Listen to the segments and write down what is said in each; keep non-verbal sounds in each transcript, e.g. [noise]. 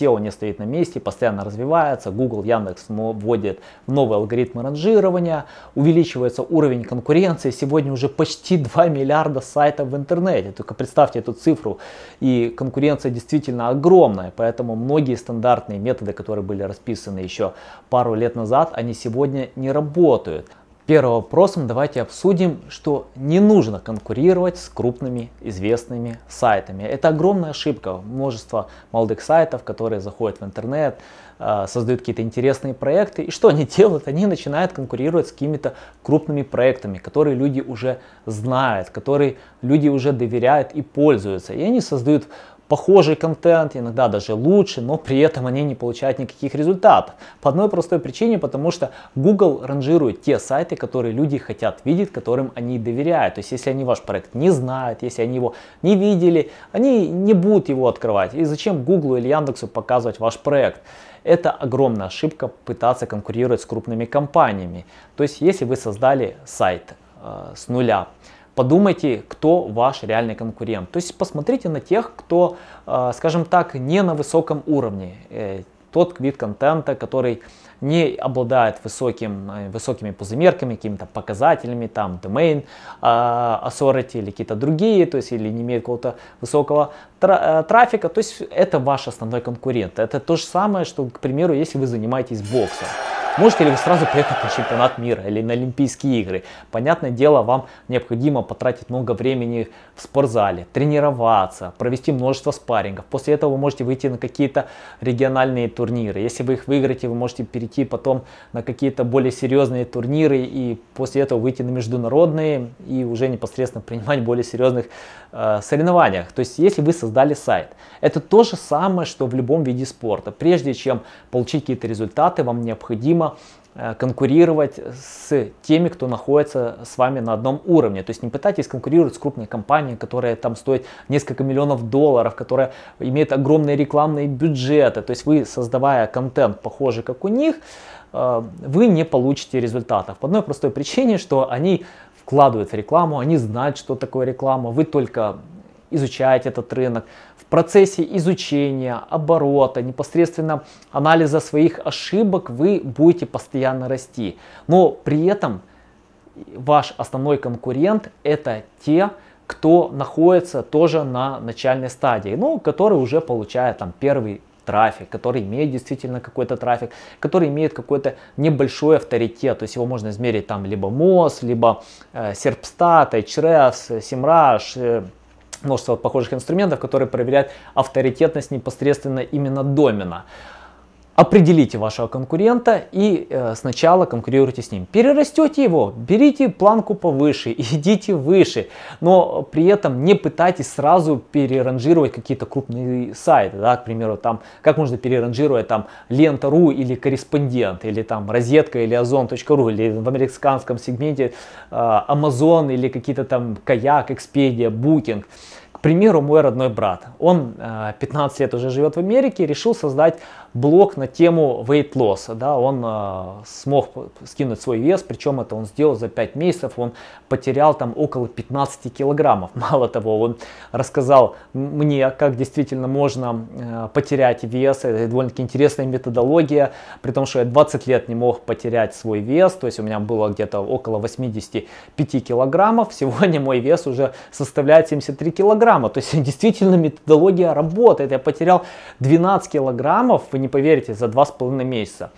SEO не стоит на месте, постоянно развивается, Google, Яндекс вводят новые алгоритмы ранжирования, увеличивается уровень конкуренции, сегодня уже почти [laughs] 2 миллиарда сайтов в интернете, только представьте эту цифру, и конкуренция действительно огромная, поэтому многие стандартные методы, которые были расписаны еще пару лет назад, они сегодня не работают. Первым вопросом давайте обсудим, что не нужно конкурировать с крупными известными сайтами. Это огромная ошибка. Множество молодых сайтов, которые заходят в интернет, э, создают какие-то интересные проекты. И что они [laughs] делают? Они начинают конкурировать с какими-то крупными проектами, которые люди уже знают, которые люди уже доверяют и пользуются. И они создают похожий контент, иногда даже лучше, но при этом они не получают никаких результатов. По одной простой причине, потому что Google ранжирует те сайты, которые люди хотят видеть, которым они доверяют. То есть если они ваш проект не знают, если они его не видели, они не будут его открывать. И зачем Google или Яндексу показывать ваш проект? Это огромная ошибка пытаться конкурировать с крупными компаниями. То есть если вы создали сайт э, с нуля, подумайте, кто ваш реальный конкурент. То есть посмотрите на тех, кто, э, скажем так, не на высоком уровне. Э, тот вид контента, который не обладает высоким, э, высокими пузымерками, какими-то показателями, там, domain authority или какие-то другие, то есть или не имеет какого-то высокого трафика, то есть это ваш основной конкурент. Это то же самое, что, к примеру, если вы занимаетесь боксом. Можете ли вы сразу поехать на чемпионат мира или на Олимпийские игры? Понятное дело, вам необходимо потратить много времени в спортзале, тренироваться, провести множество спаррингов. После этого вы можете выйти на какие-то региональные турниры. Если вы их выиграете, вы можете перейти потом на какие-то более серьезные турниры и после этого выйти на международные и уже непосредственно принимать более серьезных э, соревнованиях. То есть, если вы создали сайт, это то же самое, что в любом виде спорта. Прежде чем получить какие-то результаты, вам необходимо Э, конкурировать с теми, кто находится с вами на одном уровне. То есть не пытайтесь конкурировать с крупной компанией, которая там стоит несколько миллионов долларов, которая имеет огромные рекламные бюджеты. То есть вы, создавая контент похожий как у них, э, вы не получите результатов. По одной простой причине, что они вкладывают в рекламу, они знают, что такое реклама, вы только изучаете этот рынок, процессе изучения, оборота, непосредственно анализа своих ошибок вы будете постоянно расти. Но при этом ваш основной конкурент это те, кто находится тоже на начальной стадии, ну, который уже получает там первый трафик, который имеет действительно какой-то трафик, который имеет какой-то небольшой авторитет, то есть его можно измерить там либо МОЗ, либо э, Serpstat, Ahrefs, SEMrush, э, множество похожих инструментов, которые проверяют авторитетность непосредственно именно домена. Определите вашего конкурента и э, сначала конкурируйте с ним. Перерастете его, берите планку повыше, [laughs] идите выше, но при этом не пытайтесь сразу переранжировать какие-то крупные сайты. Да, к примеру, там, как можно переранжировать там лента.ру или корреспондент, или там розетка или озон.ру, или в американском сегменте э, Amazon или какие-то там Каяк, Expedia, Booking. К примеру, мой родной брат, он 15 э, лет уже живет в Америке, решил создать блог на тему weight loss. Да, он э, смог скинуть свой вес, причем это он сделал за 5 месяцев, он потерял там около 15 килограммов. [laughs] Мало того, он рассказал мне, как действительно можно э, потерять вес, это довольно-таки интересная методология, при том, что я 20 лет не мог потерять свой вес, то есть у меня было где-то около 85 килограммов, [laughs] сегодня мой вес уже составляет 73 килограмма. То есть [laughs] действительно методология работает. Я потерял 12 килограммов, вы не поверите, за 2,5 месяца.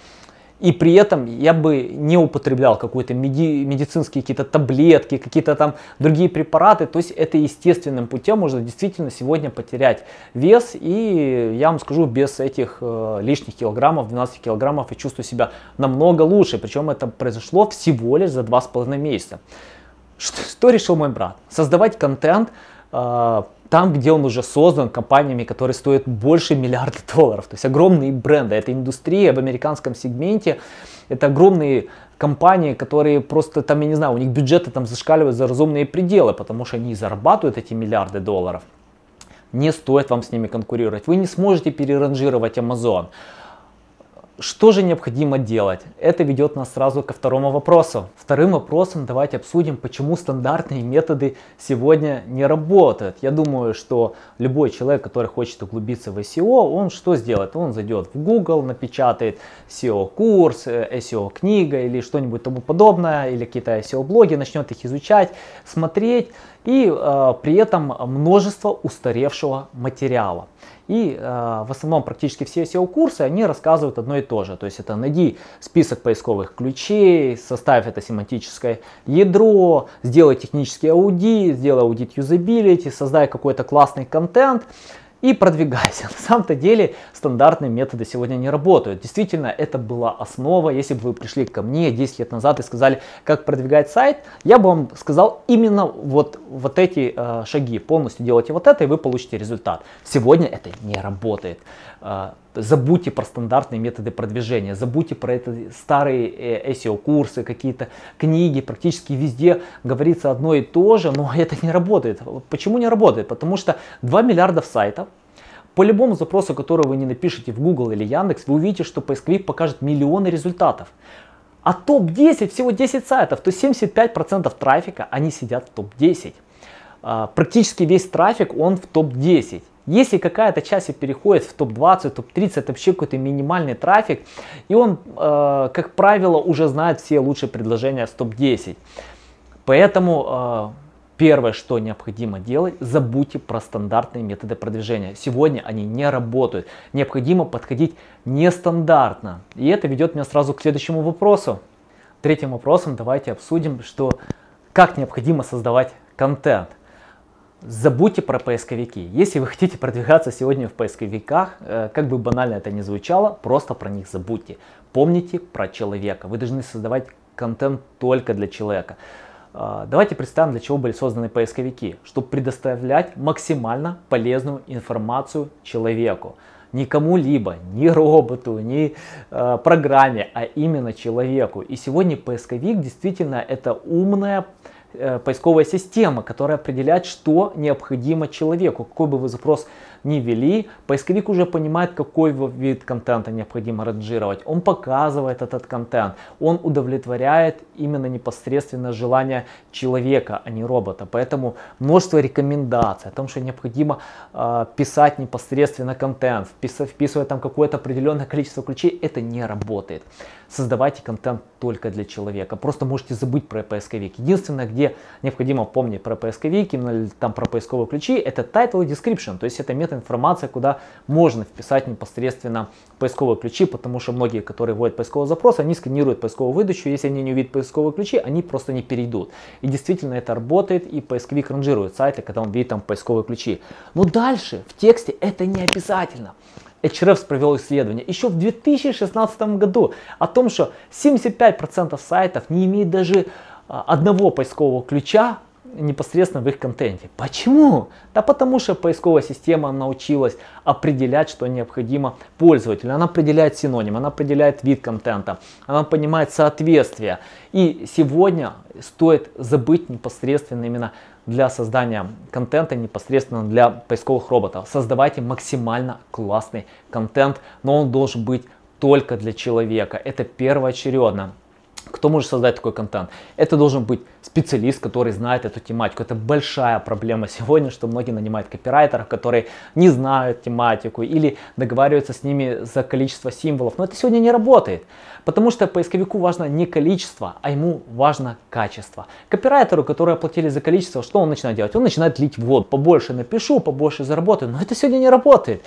И при этом я бы не употреблял какие-то меди, медицинские какие-то таблетки, какие-то там другие препараты. То есть это естественным путем можно действительно сегодня потерять вес. И я вам скажу, без этих э, лишних килограммов, 12 килограммов, я чувствую себя намного лучше. Причем это произошло всего лишь за 2,5 месяца. Что, что решил мой брат? Создавать контент, а, там, где он уже создан компаниями, которые стоят больше миллиарда [laughs] долларов. То есть огромные бренды. Это индустрия в американском сегменте. Это огромные компании, которые просто там, я не знаю, у них бюджеты там зашкаливают за разумные пределы, потому что они зарабатывают эти миллиарды долларов. Не стоит вам с ними конкурировать. Вы не сможете переранжировать Amazon. Что же необходимо делать? Это ведет нас сразу ко второму вопросу. Вторым вопросом давайте обсудим, почему стандартные методы сегодня не работают. Я думаю, что любой человек, который хочет углубиться в SEO, он что сделает? Он зайдет в Google, напечатает SEO-курс, SEO-книга или что-нибудь тому подобное, или какие-то SEO-блоги, начнет их изучать, смотреть, и э, при этом множество устаревшего материала. И э, в основном практически все SEO-курсы, они рассказывают одно и то же. То есть это найди список поисковых ключей, составь это семантическое ядро, сделай технический аудит, сделай аудит юзабилити, создай какой-то классный контент и продвигайся. [laughs] На самом-то деле стандартные методы сегодня не работают. Действительно, это была основа. Если бы вы пришли ко мне 10 лет назад и сказали, как продвигать сайт, я бы вам сказал именно вот, вот эти э, шаги. Полностью делайте вот это, и вы получите результат. Сегодня это не работает. Э, забудьте про стандартные методы продвижения, забудьте про это старые э, SEO-курсы, какие-то книги, практически везде говорится одно и то же, но [laughs] это не работает. Почему не работает? Потому что 2 миллиарда сайтов, по любому запросу, который вы не напишете в Google или Яндекс, вы увидите, что поисковик покажет миллионы результатов. А топ-10, всего 10 сайтов, то 75% трафика, они сидят в топ-10. А, практически весь трафик, он в топ-10. Если какая-то часть переходит в топ-20, топ-30, это вообще какой-то минимальный трафик, и он, э, как правило, уже знает все лучшие предложения с топ-10. Поэтому э, первое, что необходимо делать, забудьте про стандартные методы продвижения. Сегодня они не работают. Необходимо подходить нестандартно. И это ведет меня сразу к следующему вопросу. Третьим вопросом давайте обсудим, что как необходимо создавать контент. Забудьте про поисковики. Если вы хотите продвигаться сегодня в поисковиках, э, как бы банально это ни звучало, просто про них забудьте. Помните про человека. Вы должны создавать контент только для человека. Э, давайте представим, для чего были созданы поисковики. Чтобы предоставлять максимально полезную информацию человеку. Не кому-либо, ни роботу, ни э, программе, а именно человеку. И сегодня поисковик действительно это умная поисковая система, которая определяет, что необходимо человеку. Какой бы вы запрос ни ввели, поисковик уже понимает, какой вид контента необходимо ранжировать. Он показывает этот контент, он удовлетворяет именно непосредственно желание человека, а не робота. Поэтому множество рекомендаций о том, что необходимо э, писать непосредственно контент, вписывать, вписывать там какое-то определенное количество ключей, это не работает. Создавайте контент только для человека. Просто можете забыть про поисковик. Единственное, где необходимо помнить про поисковик, именно там про поисковые ключи, это title и description. То есть это метаинформация, куда можно вписать непосредственно поисковые ключи, потому что многие, которые вводят поисковый запрос, они сканируют поисковую выдачу. Если они не увидят поисковые ключи, они просто не перейдут. И действительно это работает, и поисковик ранжирует сайты, когда он видит там поисковые ключи. Но дальше в тексте это не обязательно. Hrefs провел исследование еще в 2016 году о том, что 75% сайтов не имеют даже одного поискового ключа непосредственно в их контенте. Почему? Да потому что поисковая система научилась определять, что необходимо пользователю. Она определяет синоним, она определяет вид контента, она понимает соответствие. И сегодня стоит забыть непосредственно именно для создания контента, непосредственно для поисковых роботов. Создавайте максимально классный контент, но он должен быть только для человека. Это первоочередно. Кто может создать такой контент? Это должен быть специалист, который знает эту тематику. Это большая проблема сегодня, что многие нанимают копирайтеров, которые не знают тематику или договариваются с ними за количество символов. Но это сегодня не работает, потому что поисковику важно не количество, а ему важно качество. Копирайтеру, который оплатили за количество, что он начинает делать? Он начинает лить воду. Побольше напишу, побольше заработаю. Но это сегодня не работает.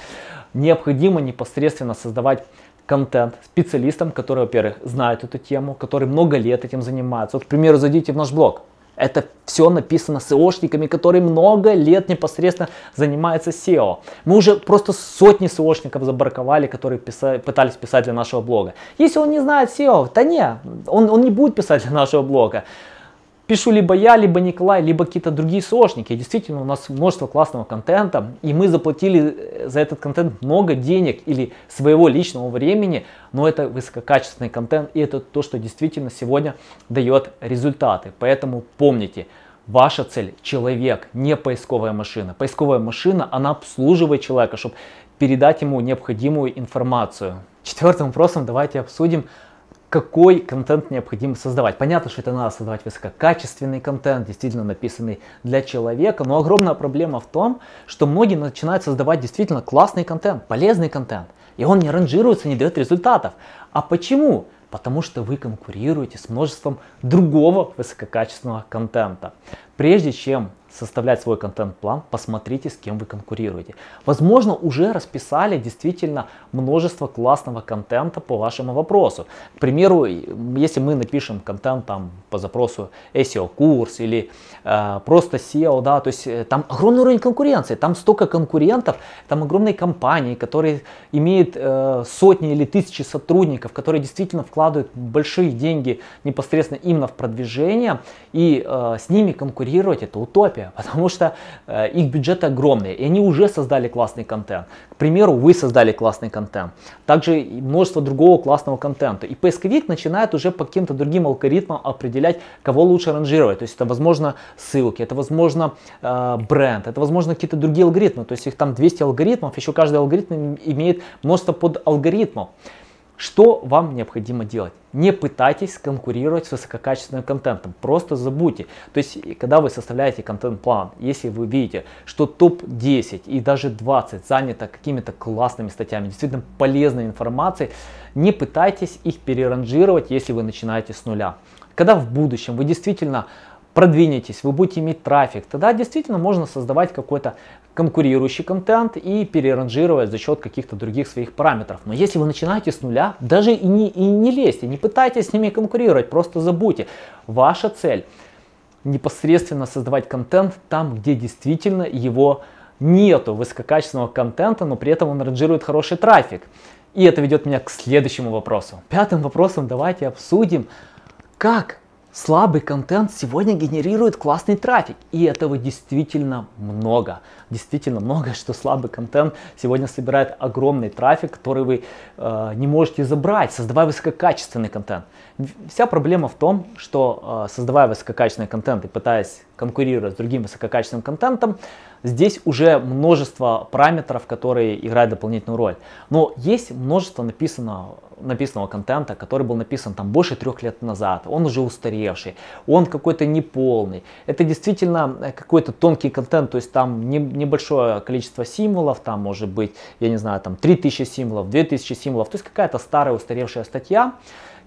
Необходимо непосредственно создавать контент специалистам, которые, во-первых, знают эту тему, которые много лет этим занимаются. Вот, к примеру, зайдите в наш блог. Это все написано SEOшниками, которые много лет непосредственно занимаются SEO. Мы уже просто сотни SEOшников забраковали, которые писали, пытались писать для нашего блога. Если он не знает SEO, то не, он, он не будет писать для нашего блога. Пишу либо я, либо Николай, либо какие-то другие сошники. Действительно, у нас множество классного контента, и мы заплатили э, за этот контент много денег или своего личного времени, но это высококачественный контент, и это то, что действительно сегодня дает результаты. Поэтому помните, Ваша цель – человек, не поисковая машина. Поисковая машина, она обслуживает человека, чтобы передать ему необходимую информацию. Четвертым вопросом давайте обсудим, какой контент необходимо создавать. Понятно, что это надо создавать высококачественный контент, действительно написанный для человека, но огромная проблема в том, что многие начинают создавать действительно классный контент, полезный контент, и он не ранжируется, не дает результатов. А почему? Потому что вы конкурируете с множеством другого высококачественного контента. Прежде чем составлять свой контент-план, посмотрите, с кем вы конкурируете. Возможно, уже расписали действительно множество классного контента по вашему вопросу. К примеру, если мы напишем контент там по запросу SEO-курс или э, просто SEO, да, то есть э, там огромный уровень конкуренции, там столько конкурентов, там огромные компании, которые имеют э, сотни или тысячи сотрудников, которые действительно вкладывают большие деньги непосредственно именно в продвижение, и э, с ними конкурировать это утопия [laughs] потому что э, их бюджеты огромные, и они уже создали классный контент. К примеру, вы создали классный контент, также множество другого классного контента. И поисковик начинает уже по каким-то другим алгоритмам определять, кого лучше ранжировать. То есть это, возможно, ссылки, это, возможно, э, бренд, это, возможно, какие-то другие алгоритмы. То есть их там 200 алгоритмов, еще каждый алгоритм имеет множество подалгоритмов. Что вам необходимо делать? Не пытайтесь конкурировать с высококачественным контентом, просто забудьте. То есть, когда вы составляете контент-план, если вы видите, что топ-10 и даже 20 занято какими-то классными статьями, действительно полезной информацией, не пытайтесь их переранжировать, если вы начинаете с нуля. Когда в будущем вы действительно продвинетесь, вы будете иметь трафик, тогда действительно можно создавать какой-то конкурирующий контент и переранжировать за счет каких-то других своих параметров. Но если вы начинаете с нуля, даже и не, и не лезьте, не пытайтесь с ними конкурировать, просто забудьте. Ваша цель непосредственно создавать контент там, где действительно его нету высококачественного контента, но при этом он ранжирует хороший трафик. И это ведет меня к следующему вопросу. Пятым вопросом давайте обсудим, как Слабый контент сегодня генерирует классный трафик, и этого действительно много. Действительно много, что слабый контент сегодня собирает огромный трафик, который вы э, не можете забрать, создавая высококачественный контент. Вся проблема в том, что э, создавая высококачественный контент и пытаясь конкурировать с другим высококачественным контентом, здесь уже множество параметров, которые играют дополнительную роль. Но есть множество написанного, написанного контента, который был написан там больше трех лет назад. Он уже устаревший, он какой-то неполный. Это действительно э, какой-то тонкий контент, то есть там не, небольшое количество символов, там может быть, я не знаю, там 3000 символов, 2000 символов, то есть какая-то старая устаревшая статья.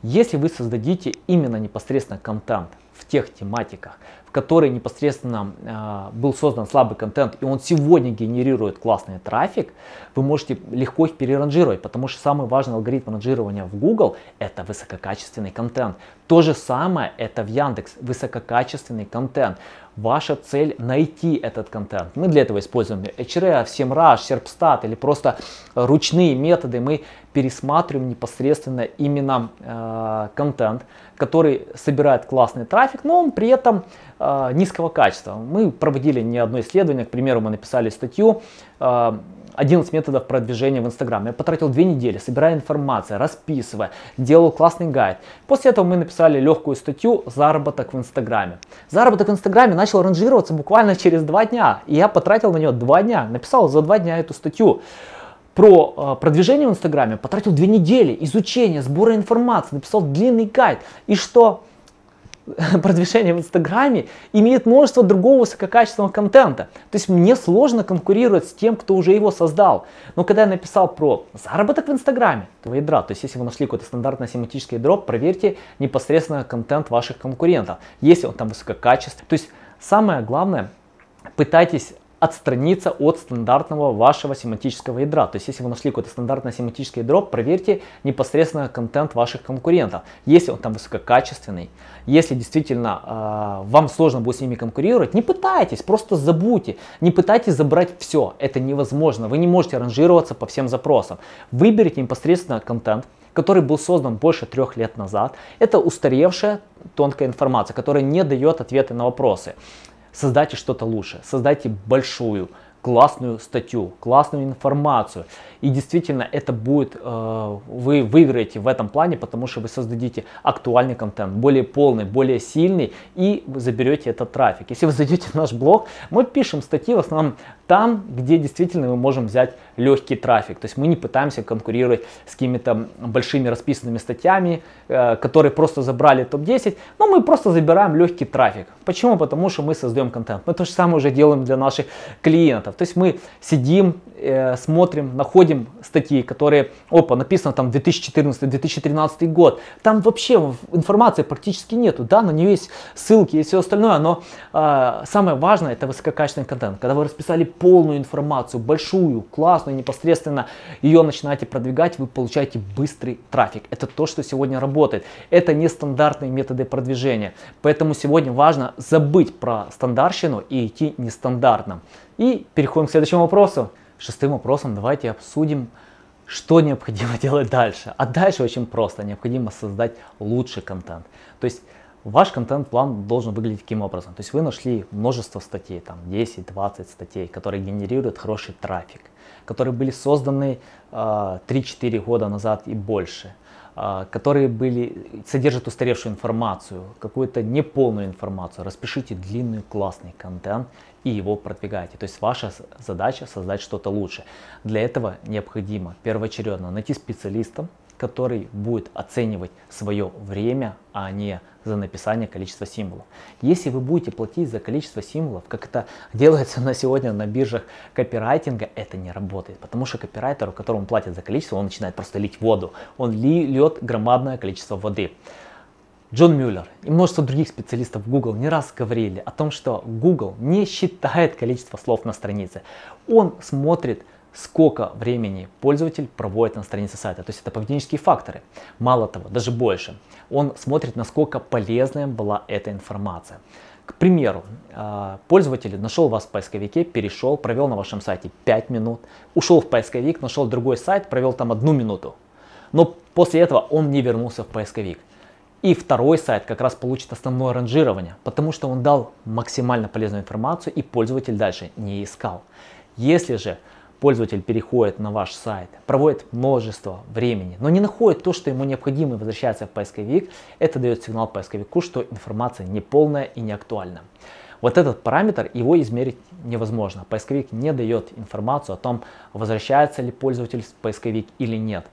Если вы создадите именно непосредственно контент в тех тематиках, в которой непосредственно э, был создан слабый контент, и он сегодня генерирует классный трафик, вы можете легко их переранжировать, потому что самый важный алгоритм ранжирования в Google это высококачественный контент. То же самое это в Яндекс, высококачественный контент. Ваша цель найти этот контент. Мы для этого используем Href, SEMrush, Serpstat или просто ручные методы. Мы пересматриваем непосредственно именно э, контент, который собирает классный трафик, но он при этом э, низкого качества. Мы проводили не одно исследование, к примеру, мы написали статью э, 11 методов продвижения в Инстаграм. Я потратил две недели, собирая информацию, расписывая, делал классный гайд. После этого мы написали легкую статью «Заработок в Инстаграме». Заработок в Инстаграме начал ранжироваться буквально через два дня. И я потратил на нее два дня. Написал за два дня эту статью про э, продвижение в Инстаграме, потратил две недели изучения, сбора информации, написал длинный гайд. И что? [laughs] продвижение в Инстаграме имеет множество другого высококачественного контента. То есть мне сложно конкурировать с тем, кто уже его создал. Но когда я написал про заработок в Инстаграме, то ядра, то есть если вы нашли какой-то стандартный семантический дроп, проверьте непосредственно контент ваших конкурентов, если он там высококачественный. То есть самое главное, пытайтесь отстраниться от стандартного вашего семантического ядра. То есть, если вы нашли какое-то стандартное семантическое ядро, проверьте непосредственно контент ваших конкурентов. Если он там высококачественный, если действительно э, вам сложно будет с ними конкурировать, не пытайтесь, просто забудьте. Не пытайтесь забрать все, это невозможно. Вы не можете ранжироваться по всем запросам. Выберите непосредственно контент, который был создан больше трех лет назад. Это устаревшая тонкая информация, которая не дает ответы на вопросы. Создайте что-то лучше, создайте большую, классную статью, классную информацию. И действительно это будет, э, вы выиграете в этом плане, потому что вы создадите актуальный контент, более полный, более сильный и заберете этот трафик. Если вы зайдете в наш блог, мы пишем статьи в основном там, где действительно мы можем взять легкий трафик. То есть мы не пытаемся конкурировать с какими-то большими расписанными статьями, э, которые просто забрали топ-10, но мы просто забираем легкий трафик. Почему? Потому что мы создаем контент. Мы то же самое уже делаем для наших клиентов. То есть мы сидим, э, смотрим, находим статьи, которые, опа, написано там 2014-2013 год. Там вообще информации практически нету, да, на нее есть ссылки и все остальное, но э, самое важное это высококачественный контент. Когда вы расписали полную информацию, большую, классную, непосредственно ее начинаете продвигать, вы получаете быстрый трафик. Это то, что сегодня работает. Это нестандартные методы продвижения. Поэтому сегодня важно забыть про стандартщину и идти нестандартно. И переходим к следующему вопросу. Шестым вопросом давайте обсудим, что необходимо [laughs] делать дальше. А дальше очень просто. Необходимо создать лучший контент. То есть ваш контент-план должен выглядеть таким образом. То есть вы нашли множество статей, там 10-20 статей, которые генерируют хороший трафик, которые были созданы э, а, 3-4 года назад и больше а, которые были, содержат устаревшую информацию, какую-то неполную информацию. Распишите длинный классный контент и его продвигайте. То есть ваша задача создать что-то лучше. Для этого необходимо первоочередно найти специалиста, который будет оценивать свое время, а не за написание количества символов. Если вы будете платить за количество символов, как это делается [laughs] на сегодня на биржах копирайтинга, это не работает. Потому что копирайтеру, которому платят за количество, он начинает просто лить воду. Он льет громадное количество воды. Джон Мюллер и множество других специалистов Google не раз говорили о том, что Google не считает количество слов на странице. Он смотрит, сколько времени пользователь проводит на странице сайта. То есть это поведенческие факторы. Мало того, даже больше. Он смотрит, насколько полезная была эта информация. К примеру, а, пользователь нашел вас в поисковике, перешел, провел на вашем сайте 5 минут, ушел в поисковик, нашел другой сайт, провел там одну минуту. Но после этого он не вернулся в поисковик. И второй сайт как раз получит основное ранжирование, потому что он дал максимально полезную информацию и пользователь дальше не искал. Если же пользователь переходит на ваш сайт, проводит множество времени, но не находит то, что ему необходимо и возвращается в поисковик, это дает сигнал поисковику, что информация неполная и не актуальна. Вот этот параметр, его измерить невозможно. Поисковик не дает информацию о том, возвращается ли пользователь в поисковик или нет.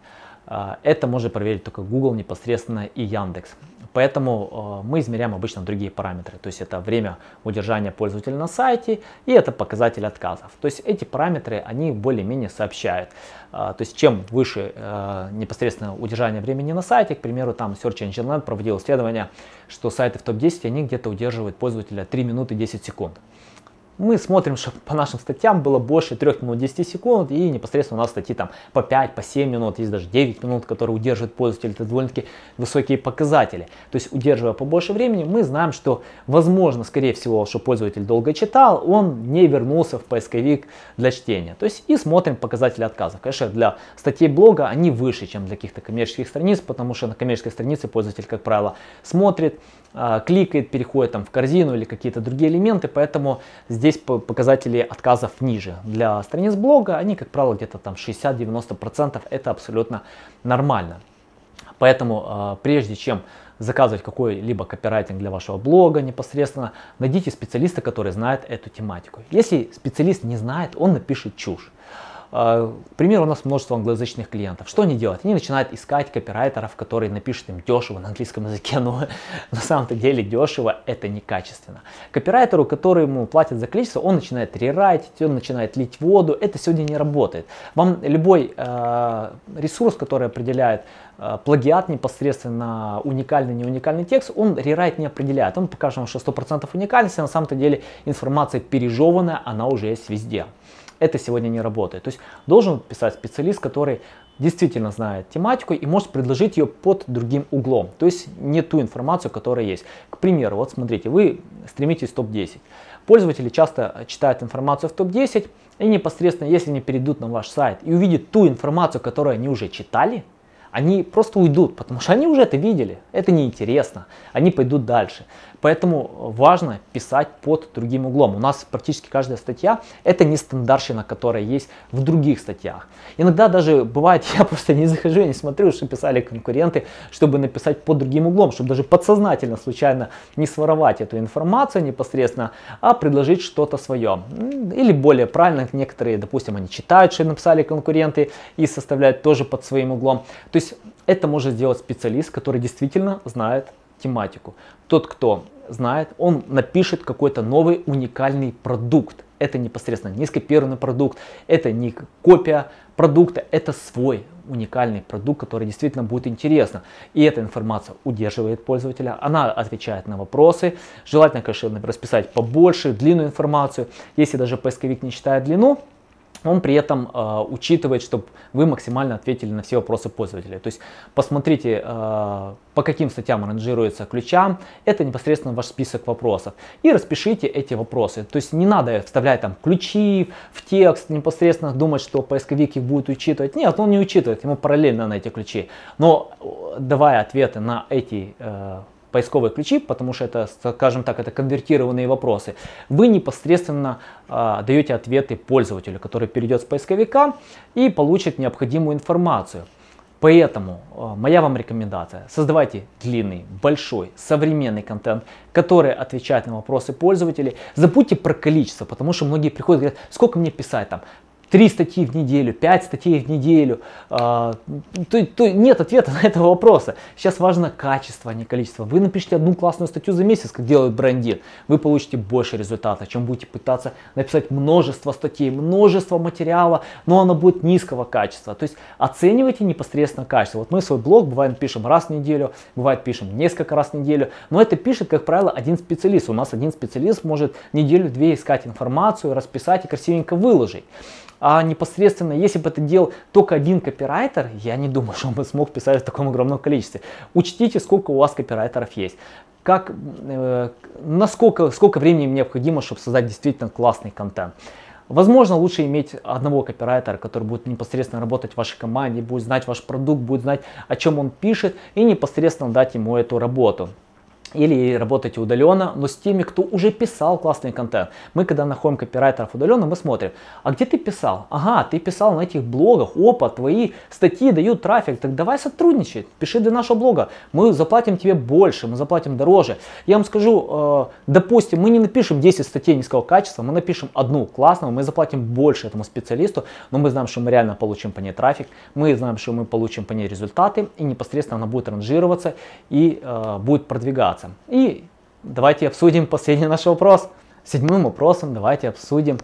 А, это может проверить только Google непосредственно и Яндекс. Поэтому а, мы измеряем обычно другие параметры. То есть это время удержания пользователя на сайте и это показатель отказов. То есть эти параметры, они более-менее сообщают. А, то есть чем выше непосредственно удержание времени на сайте, к примеру, там Search Engine Land проводил исследование, что сайты в топ-10, они где-то удерживают пользователя 3 минуты 10 секунд мы смотрим, что по нашим статьям было больше 3 минут 10 секунд, и непосредственно у нас статьи там по 5, по 7 минут, есть даже 9 минут, которые удерживают пользователь, это довольно-таки высокие показатели. То есть, удерживая побольше времени, мы знаем, что возможно, скорее всего, что пользователь долго читал, он не вернулся в поисковик для чтения. То есть, и смотрим показатели отказов. Конечно, для статей блога они выше, чем для каких-то коммерческих страниц, потому что на коммерческой странице пользователь, как правило, смотрит, а, кликает, переходит там в корзину или какие-то другие элементы, поэтому здесь показатели отказов ниже. Для страниц блога они, как правило, где-то там 60-90%, это абсолютно нормально. Поэтому а, прежде чем заказывать какой-либо копирайтинг для вашего блога непосредственно, найдите специалиста, который знает эту тематику. Если специалист не знает, он напишет чушь. А, к примеру, у нас множество англоязычных клиентов. Что они делают? Они начинают искать копирайтеров, которые напишут им дешево на английском языке, [laughs] но на самом-то деле дешево это некачественно. Копирайтеру, который ему платят за количество, он начинает рерайтить, он начинает лить воду. Это сегодня не работает. Вам любой э, ресурс, который определяет э, плагиат непосредственно уникальный, не уникальный текст, он рерайт не определяет. Он покажет вам, что 100% уникальности, на самом-то деле информация пережеванная, она уже есть везде это сегодня не работает. То есть должен писать специалист, который действительно знает тематику и может предложить ее под другим углом. То есть не ту информацию, которая есть. К примеру, вот смотрите, вы стремитесь в топ-10. Пользователи часто читают информацию в топ-10 и непосредственно, если они перейдут на ваш сайт и увидят ту информацию, которую они уже читали, они просто уйдут, потому что они уже это видели, это неинтересно, они пойдут дальше. Поэтому важно писать под другим углом. У нас практически каждая статья это не стандартщина, которая есть в других статьях. Иногда даже бывает, [laughs] я просто не захожу, я не смотрю, что писали конкуренты, чтобы написать под другим углом, чтобы даже подсознательно, случайно не своровать эту информацию непосредственно, а предложить что-то свое. Или более правильно, некоторые, допустим, они читают, что написали конкуренты и составляют тоже под своим углом. То есть это может сделать специалист, который действительно знает тематику. Тот, кто знает, он напишет какой-то новый уникальный продукт. Это непосредственно не скопированный продукт, это не копия продукта, это свой уникальный продукт, который действительно будет интересно. И эта информация удерживает пользователя, она отвечает на вопросы. Желательно, конечно, расписать побольше, длинную информацию. Если даже поисковик не читает длину, он при этом э, учитывает, чтобы вы максимально ответили на все вопросы пользователя. То есть посмотрите, э, по каким статьям ранжируется ключам, это непосредственно ваш список вопросов. И распишите эти вопросы. То есть не надо вставлять там ключи в текст, непосредственно думать, что поисковик их будет учитывать. Нет, он не учитывает, ему параллельно на эти ключи. Но э, давая ответы на эти э, поисковые ключи, потому что это, скажем так, это конвертированные вопросы, вы непосредственно э, даете ответы пользователю, который перейдет с поисковика и получит необходимую информацию. Поэтому э, моя вам рекомендация, создавайте длинный, большой, современный контент, который отвечает на вопросы пользователей. Забудьте про количество, потому что многие приходят и говорят, сколько мне писать там, три статьи в неделю, пять статей в неделю. А, то, то нет ответа [laughs] на этого вопроса. Сейчас важно качество, а не количество. Вы напишите одну классную статью за месяц, как делают брендин, вы получите больше результата, чем будете пытаться написать множество статей, множество материала, но оно будет низкого качества. То есть оценивайте непосредственно качество. Вот мы свой блог бывает пишем раз в неделю, бывает пишем несколько раз в неделю, но это пишет, как правило, один специалист. У нас один специалист может неделю-две искать информацию, расписать и красивенько выложить. А непосредственно, если бы это делал только один копирайтер, я не думаю, [laughs] что он бы смог писать в таком огромном количестве. Учтите, сколько у вас копирайтеров есть. Как, э, насколько, сколько времени необходимо, чтобы создать действительно классный контент. Возможно, лучше иметь одного копирайтера, который будет непосредственно работать в вашей команде, будет знать ваш продукт, будет знать, о чем он пишет, и непосредственно дать ему эту работу или работаете удаленно, но с теми, кто уже писал классный контент. Мы, когда находим копирайтеров удаленно, мы смотрим, а где ты писал? Ага, ты писал на этих блогах, опа, твои статьи дают трафик, так давай сотрудничать, пиши для нашего блога, мы заплатим тебе больше, мы заплатим дороже. Я вам скажу, э, допустим, мы не напишем 10 статей низкого качества, мы напишем одну классную, мы заплатим больше этому специалисту, но мы знаем, что мы реально получим по ней трафик, мы знаем, что мы получим по ней результаты, и непосредственно она будет ранжироваться и э, будет продвигаться вопросам. И давайте обсудим последний наш вопрос. Седьмым вопросом давайте обсудим,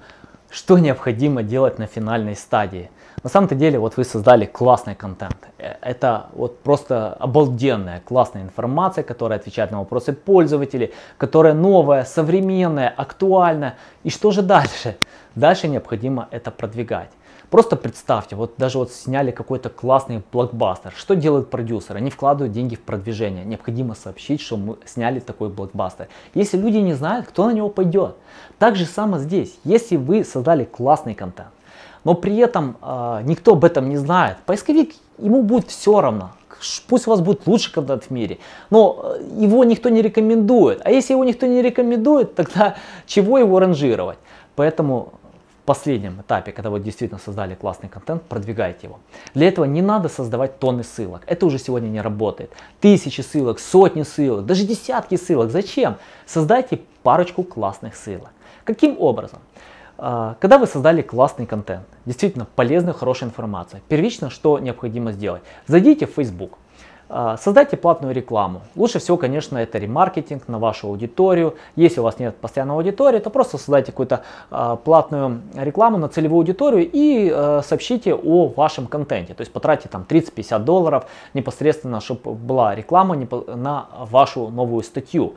что необходимо делать на финальной стадии. На самом-то деле, вот вы создали классный контент. Э, это вот просто обалденная, классная информация, которая отвечает на вопросы пользователей, которая новая, современная, актуальная. И что же дальше? Дальше необходимо это продвигать. Просто представьте, вот даже вот сняли какой-то классный блокбастер. Что делают продюсеры? Они вкладывают деньги в продвижение. Необходимо сообщить, что мы сняли такой блокбастер. Если люди не знают, кто на него пойдет. Так же самое здесь. Если вы создали классный контент, но при этом э, никто об этом не знает, поисковик ему будет все равно. Пусть у вас будет лучший контент в мире, но э, его никто не рекомендует. А если его никто не рекомендует, тогда [laughs] чего его ранжировать? Поэтому последнем этапе, когда вы действительно создали классный контент, продвигайте его. Для этого не надо создавать тонны ссылок. Это уже сегодня не работает. Тысячи ссылок, сотни ссылок, даже десятки ссылок. Зачем? Создайте парочку классных ссылок. Каким образом? А, когда вы создали классный контент, действительно полезную, хорошую информацию, первично что необходимо сделать? Зайдите в Facebook, создайте платную рекламу. Лучше всего, конечно, это ремаркетинг на вашу аудиторию. Если у вас нет постоянной аудитории, то просто создайте какую-то а, платную рекламу на целевую аудиторию и а, сообщите о вашем контенте. То есть потратьте там 30-50 долларов непосредственно, чтобы была реклама на вашу новую статью.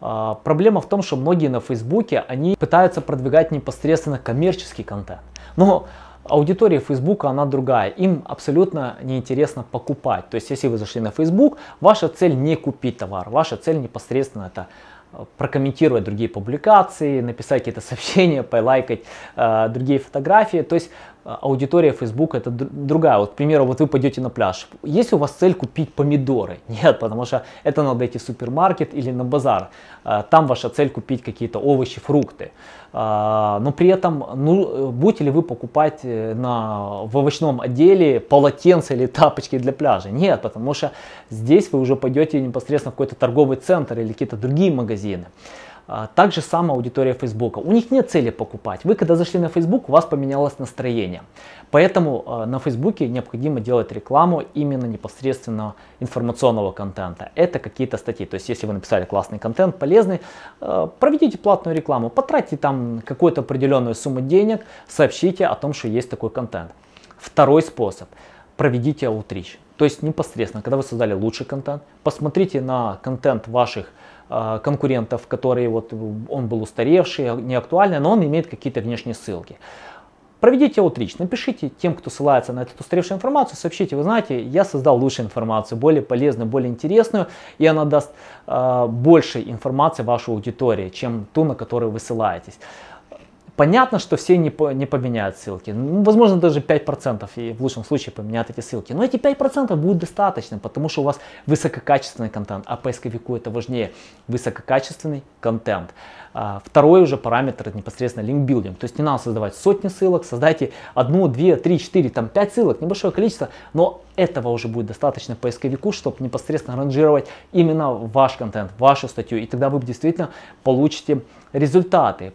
Проблема в том, что многие на Фейсбуке, они пытаются продвигать непосредственно коммерческий контент. Но аудитория Facebook, она другая. Им абсолютно неинтересно покупать. То есть, если вы зашли на Facebook, ваша цель не купить товар. Ваша цель непосредственно это прокомментировать другие публикации, [laughs] написать какие-то сообщения, полайкать э, другие фотографии. То есть э, аудитория Facebook это другая. Вот, к примеру, вот вы пойдете на пляж. Есть у вас цель купить помидоры? [laughs] Нет, потому что это надо идти в супермаркет или на базар. Э, там ваша цель купить какие-то овощи, фрукты. Э, но при этом, ну, будете ли вы покупать э, на, в овощном отделе полотенца или [laughs] тапочки для пляжа? Нет, потому что здесь вы уже пойдете непосредственно в какой-то торговый центр или какие-то другие магазины. А, так же самая аудитория Facebook. У них нет цели покупать. Вы когда зашли на Facebook, у вас поменялось настроение. Поэтому а, на Facebook необходимо делать рекламу именно непосредственно информационного контента. Это какие-то статьи. То есть если вы написали классный контент, полезный, а, проведите платную рекламу, потратьте там какую-то определенную сумму денег, сообщите о том, что есть такой контент. Второй способ. Проведите аутрич. То есть непосредственно, когда вы создали лучший контент, посмотрите на контент ваших конкурентов, которые вот он был устаревший, не актуальный, но он имеет какие-то внешние ссылки. Проведите аутрич, напишите тем, кто ссылается на эту устаревшую информацию, сообщите, вы знаете, я создал лучшую информацию, более полезную, более интересную, и она даст э, больше информации вашей аудитории, чем ту, на которую вы ссылаетесь. Понятно, что все не, не поменяют ссылки. Ну, возможно, даже 5% и в лучшем случае поменяют эти ссылки. Но эти 5% будет достаточно, потому что у вас высококачественный контент, а поисковику это важнее. Высококачественный контент. А, второй уже параметр непосредственно линкбилдинг. То есть не надо создавать сотни ссылок, создайте одну, две, три, четыре, там пять ссылок, небольшое количество, но этого уже будет достаточно поисковику, чтобы непосредственно ранжировать именно ваш контент, вашу статью, и тогда вы действительно получите результаты.